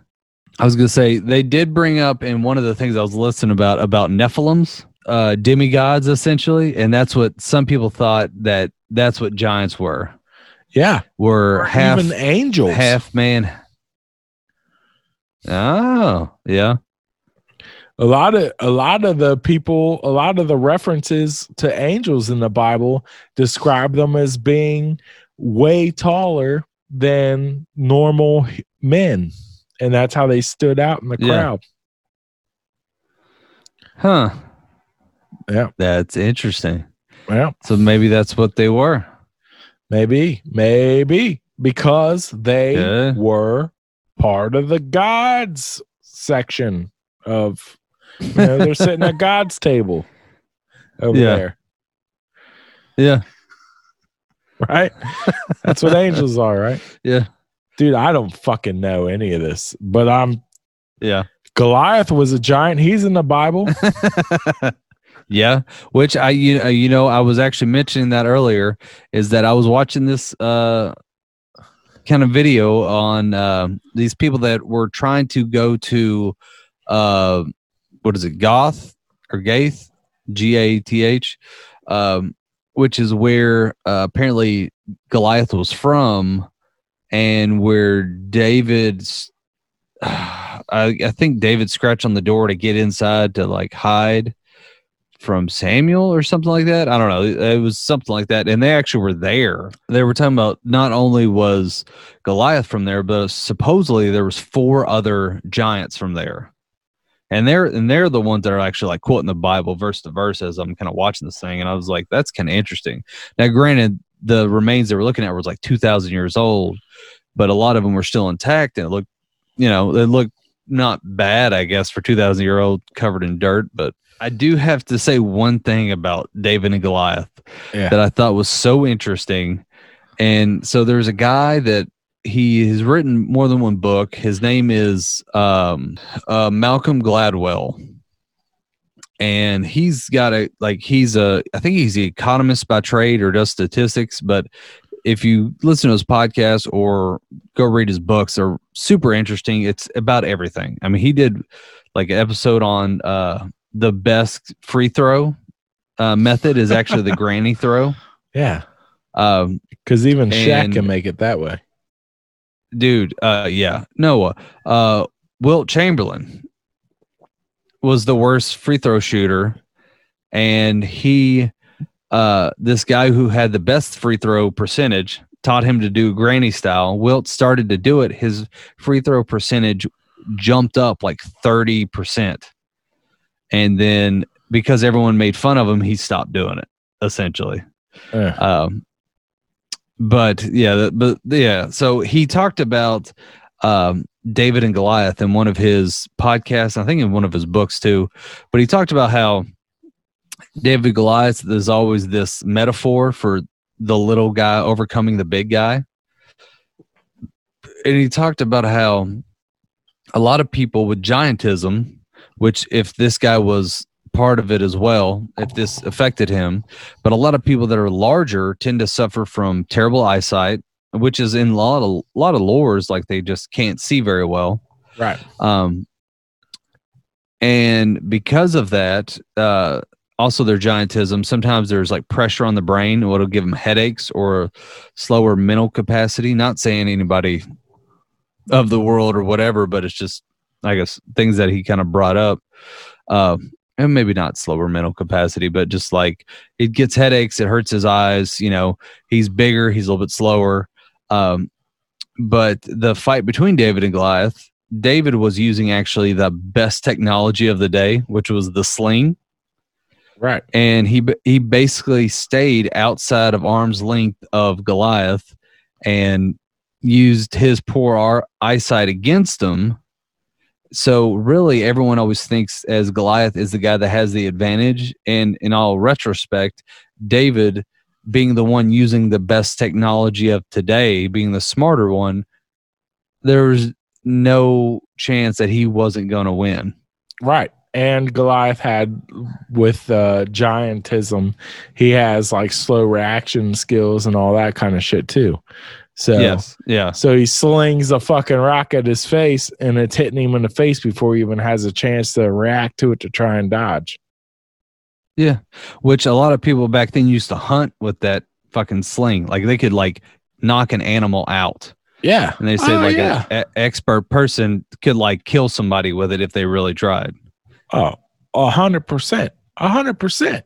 I was gonna say they did bring up in one of the things I was listening about about Nephilims, uh, demigods essentially, and that's what some people thought that that's what giants were. Yeah. Were half even angels. half man. Oh, yeah. a lot of a lot of the people a lot of the references to angels in the bible describe them as being way taller than normal men and that's how they stood out in the Yeah. crowd Huh. Yeah. That's interesting. Yeah. So maybe that's what they were. maybe maybe because they Yeah. were part of the gods section of you know they're sitting at god's table over Yeah. there Yeah. right that's what angels are right Yeah. dude i don't fucking know any of this but i'm Yeah. goliath was a giant he's in the bible (laughs) yeah. Which I you uh, you know I was actually mentioning that earlier is that I was watching this uh kind of video on uh, these people that were trying to go to uh what is it Goth or Gath G A T H um which is where uh, apparently Goliath was from and where David's (sighs) I, I think David scratched on the door to get inside to like hide from Samuel or something like that. I don't know. It was something like that. And they actually were there. They were talking about not only was Goliath from there, but supposedly there was four other giants from there. And they're and they're the ones that are actually like quoting the Bible verse to verse as I'm kind of watching this thing. And I was like, that's kind of interesting. Now, granted, the remains they were looking at was like two thousand years old, but a lot of them were still intact and it looked, you know, it looked not bad, I guess, for two thousand year old covered in dirt. But I do have to say one thing about David and Goliath Yeah. that I thought was so interesting. And so there's a guy that he has written more than one book. His name is um, uh, Malcolm Gladwell. And he's got a like he's a I think he's the economist by trade or does statistics, but if you listen to his podcast or go read his books, they're super interesting. It's about everything. I mean, he did like an episode on uh, the best free throw uh, method is actually the (laughs) granny throw. yeah Um, because even Shaq And- can make it that way dude, uh, yeah, Noah, uh, Wilt Chamberlain was the worst free throw shooter, and he, uh, this guy who had the best free throw percentage taught him to do granny style. Wilt started to do it. His free throw percentage jumped up like thirty percent, and then because everyone made fun of him, he stopped doing it essentially. Yeah. Um, but yeah, but yeah, so he talked about um, David and Goliath in one of his podcasts, I think in one of his books too. But he talked about how David Goliath there's always this metaphor for the little guy overcoming the big guy. And he talked about how a lot of people with giantism, which if this guy was part of it as well, if this affected him, but a lot of people that are larger tend to suffer from terrible eyesight, which is in a lot of a lot of lores like they just can't see very well. Right. Um, and because of that, uh, also their giantism, sometimes there's like pressure on the brain, what'll give them headaches or slower mental capacity. Not saying anybody of the world or whatever, but it's just, I guess, things that he kind of brought up. Uh, and maybe not slower mental capacity, but just like it gets headaches, it hurts his eyes. You know, he's bigger, he's a little bit slower. Um, but the fight between David and Goliath, David was using actually the best technology of the day, which was the sling, Right. and he he basically stayed outside of arm's length of Goliath and used his poor eyesight against him. So really, everyone always thinks as Goliath is the guy that has the advantage, and in all retrospect, David being the one using the best technology of today, being the smarter one, there's no chance that he wasn't going to win. Right. And Goliath had with uh, giantism, he has like slow reaction skills and all that kind of shit too. So Yes, yeah, so he slings a fucking rock at his face and it's hitting him in the face before he even has a chance to react to it to try and dodge. yeah. Which a lot of people back then used to hunt with that fucking sling. Like they could like knock an animal out, Yeah. and they said Oh, like yeah. an expert person could like kill somebody with it if they really tried. Oh, a hundred percent. A hundred percent.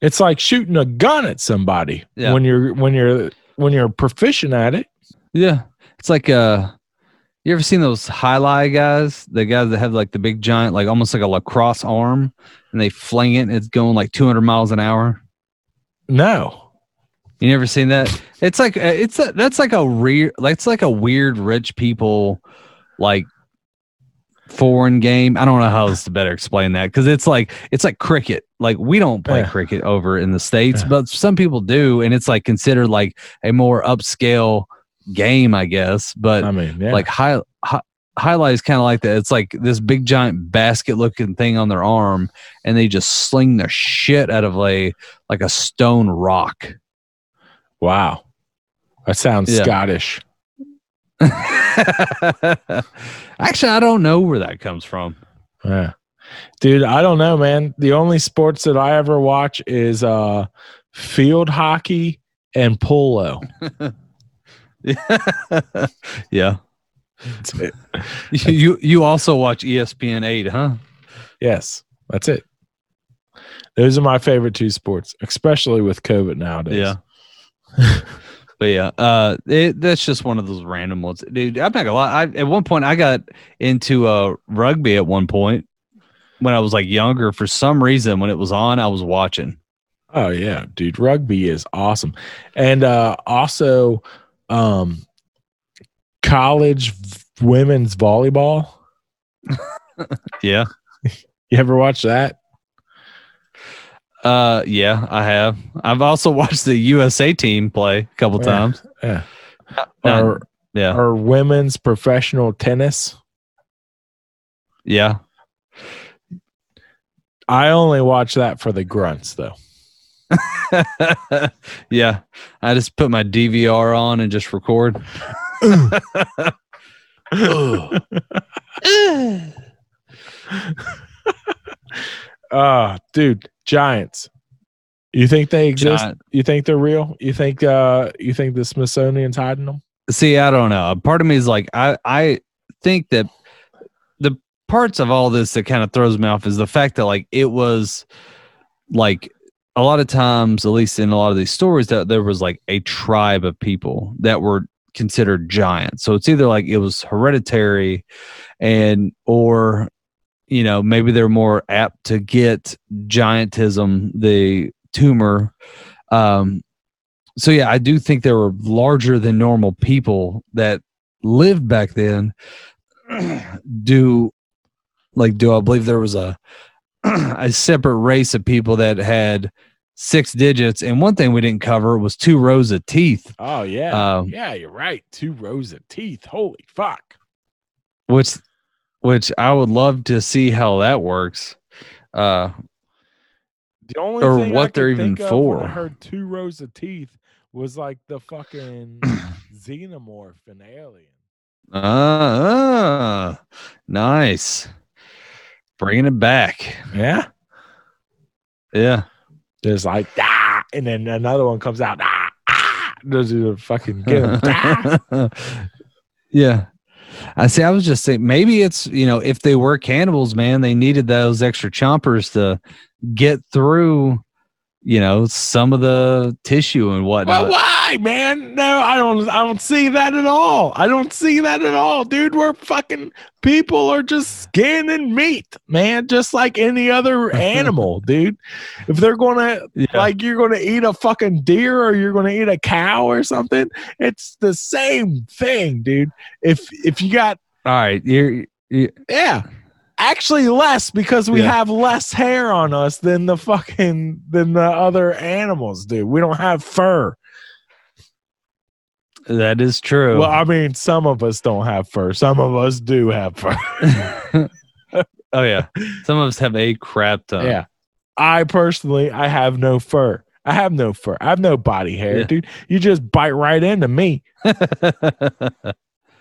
It's like shooting a gun at somebody Yeah. when you're when you're when you're proficient at it. Yeah, it's like uh, you ever seen those jai alai guys? The guys that have like the big giant, like almost like a lacrosse arm, and they fling it. and It's going like 200 miles an hour. No. You never seen that? It's like uh, it's a, that's like a real like it's like a weird rich people like foreign game. I don't know how else to better explain that because it's like it's like cricket. Like we don't play Yeah. cricket over in the states, Yeah. but some people do, and it's like considered like a more upscale game, I guess. But I mean, yeah. like high, high jai alai is kind of like that. It's like this big giant basket looking thing on their arm, and they just sling the shit out of a like a stone rock. wow. That sounds. Scottish. (laughs) Actually, I don't know where that comes from. Yeah. Dude, I don't know, man. The only sports that I ever watch is uh field hockey and polo. (laughs) (laughs) yeah. That's. You you also watch ESPN eight, huh? Yes, that's it. Those are my favorite two sports, especially with COVID nowadays. Yeah. But yeah, uh, it, that's just one of those random ones, dude. I'm not gonna lie. I, at one point, I got into uh rugby. At one point, when I was like younger, for some reason, when it was on, I was watching. Oh yeah, dude, rugby is awesome. And uh also um college women's volleyball. (laughs) Yeah. (laughs) You ever watch that? Uh, yeah, I have. I've also (laughs) watched the USA team play a couple Yeah. times. Yeah. Uh, Or yeah, or women's professional tennis. yeah. I only watch that for the grunts though. (laughs) yeah, I just put my DVR on and just record. Uh (laughs) dude, giants. You think they exist? Giant. You think they're real? You think uh you think the Smithsonian's hiding them? See, I don't know. Part of me is like, I, I think that the parts of all this that kind of throws me off is the fact that like it was like a lot of times, at least in a lot of these stories, that there was like a tribe of people that were considered giants. So it's either like it was hereditary and or you know, maybe they're more apt to get giantism, the tumor. Um, so yeah, I do think there were larger than normal people that lived back then. (clears throat) do like do I believe there was a (clears throat) a separate race of people that had six digits, and one thing we didn't cover was two rows of teeth, Oh yeah, Um, yeah, you're right. Two rows of teeth. Holy fuck! which which I would love to see how that works. Uh, The only Or thing what they're even for. I heard two rows of teeth was like the fucking (clears throat) xenomorph in Alien. ah, nice, bringing it back. Yeah, Yeah, there's like ah, and then another one comes out ah, ah. Those are the fucking get (laughs) ah. yeah. I see. I was just saying, maybe it's you know, if they were cannibals, man, they needed those extra chompers to get through, you know, some of the tissue and whatnot. Well, why, man? No, I don't. I don't see that at all. I don't see that at all, dude. We're fucking people are just skin and meat, man. Just like any other (laughs) animal, dude. If they're gonna Yeah. like, you're gonna eat a fucking deer or you're gonna eat a cow or something. It's the same thing, dude. If if you got All right, you're, you yeah. Actually, less because we Yeah. have less hair on us than the fucking than the other animals do. We don't have fur. that is true. Well, I mean, some of us don't have fur. Some of us do have fur. (laughs) oh yeah, some of us have a crap ton. yeah. I personally, I have no fur. I have no fur. I have no body hair, Yeah. dude. You just bite right into me. (laughs)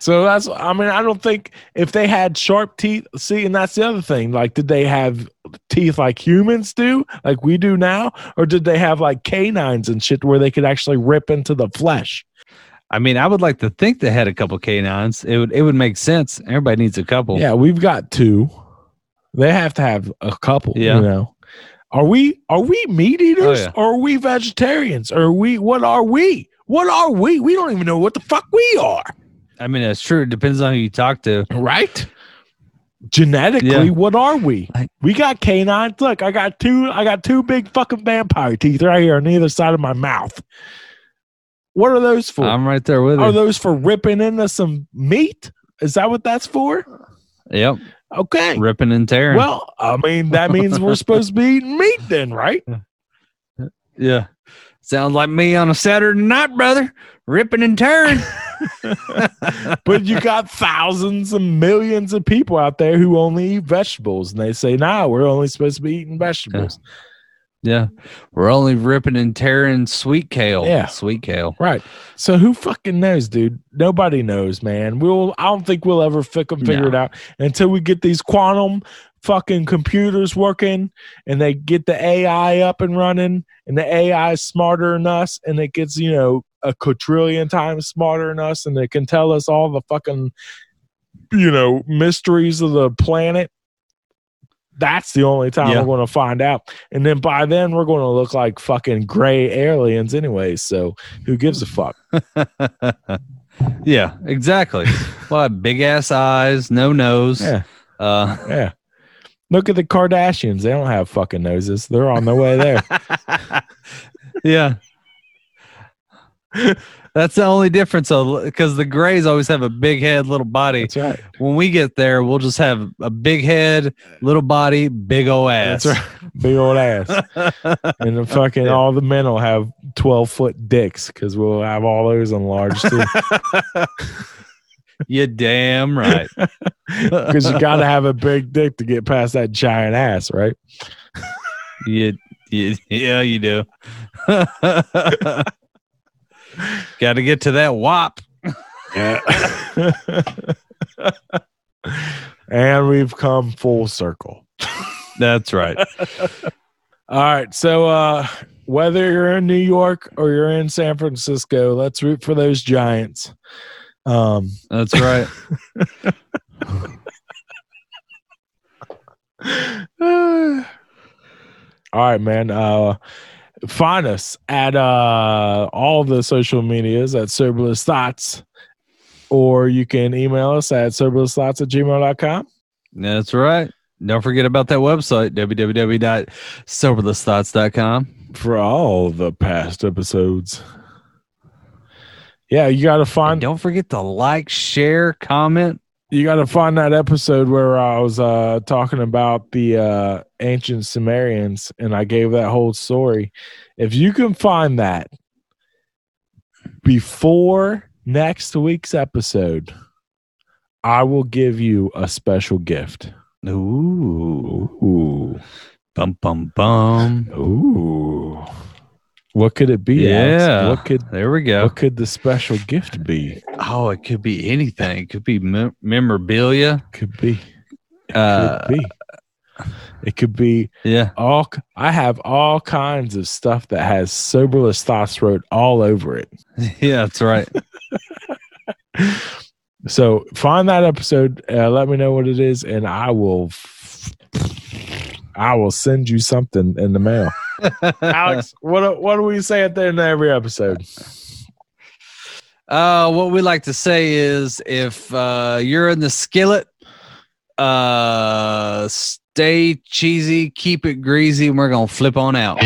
So that's, I mean, I don't think if they had sharp teeth, see, and that's the other thing. Like, did they have teeth like humans do, like we do now? Or did they have like canines and shit where they could actually rip into the flesh? I mean, I would like to think they had a couple canines. It would it would make sense. Everybody needs a couple. Yeah, we've got two. They have to have a couple. Yeah. You know, are we are we meat eaters Oh, yeah. or are we vegetarians? Or are we what are we? What are we? We don't even know what the fuck we are. I mean, that's true. It depends on who you talk to. Right? Genetically, Yeah. what are we? We got canines. Look, I got two. I got two big fucking vampire teeth right here on either side of my mouth. What are those for? I'm right there with it. are you. those for ripping into some meat? Is that what that's for? Yep, Okay. ripping and tearing. Well, I mean, that means we're supposed to be eating meat then, right? yeah, sounds like me on a Saturday night, brother. Ripping and tearing. (laughs) (laughs) But you got thousands and millions of people out there who only eat vegetables, and they say, "No, we're only supposed to be eating vegetables." yeah, we're only ripping and tearing sweet kale. Yeah. sweet kale. Right. So who fucking knows, dude? Nobody knows, man. We'll. I don't think we'll ever fucking figure No. it out until we get these quantum fucking computers working, and they get the AI up and running, and the AI is smarter than us, and it gets you know a quadrillion times smarter than us, and it can tell us all the fucking you know mysteries of the planet. That's the only time Yeah. we're going to find out. And then by then, we're going to look like fucking gray aliens, anyway. So who gives a fuck? (laughs) yeah, exactly. well, big ass eyes, no nose. Yeah. Uh, (laughs) Yeah. Look at the Kardashians. They don't have fucking noses. They're on their way there. (laughs) yeah. (laughs) That's the only difference, because the Greys always have a big head, little body. That's right. When we get there, we'll just have a big head, little body, big old ass. That's right. (laughs) Big old ass. (laughs) And the fucking all the men will have 12 foot dicks because we'll have all those enlarged too. you damn right. Because you got to have a big dick to get past that giant ass, right? You, you, yeah, you do. Got to get to that wop. Yeah. (laughs) and we've come full circle. That's right. All right. So uh whether you're in New York or you're in San Francisco, let's root for those giants. Um That's right. (laughs) (sighs) all right, man. Uh find us at uh all the social medias at Soberless Thoughts. Or you can email us at soberlessthoughts at gmail.com. That's right. Don't forget about that website, www.soberlessthoughts.com. for all the past episodes. Yeah, you got to And find don't forget to like, share, comment. You got to find that episode where I was uh talking about the uh ancient Sumerians and I gave that whole story. If you can find that before next week's episode, I will give you a special gift. Ooh. Ooh. Bum, bum, bum. Ooh. What could it be? Alex? Yeah. What could There we go. what could the special gift be? Oh, it could be anything. It could be mem- memorabilia. Could be. Uh, Could be. It could be yeah. all. I have all kinds of stuff that has soberless thoughts wrote all over it. (laughs) Yeah, that's right. (laughs) So find that episode. Uh, let me know what it is, and I will. I will send you something in the mail. Alex, (laughs) what what do we say at the end of every episode? Uh, what we like to say is if uh, you're in the skillet, uh, stay cheesy, keep it greasy, and we're going to flip on out.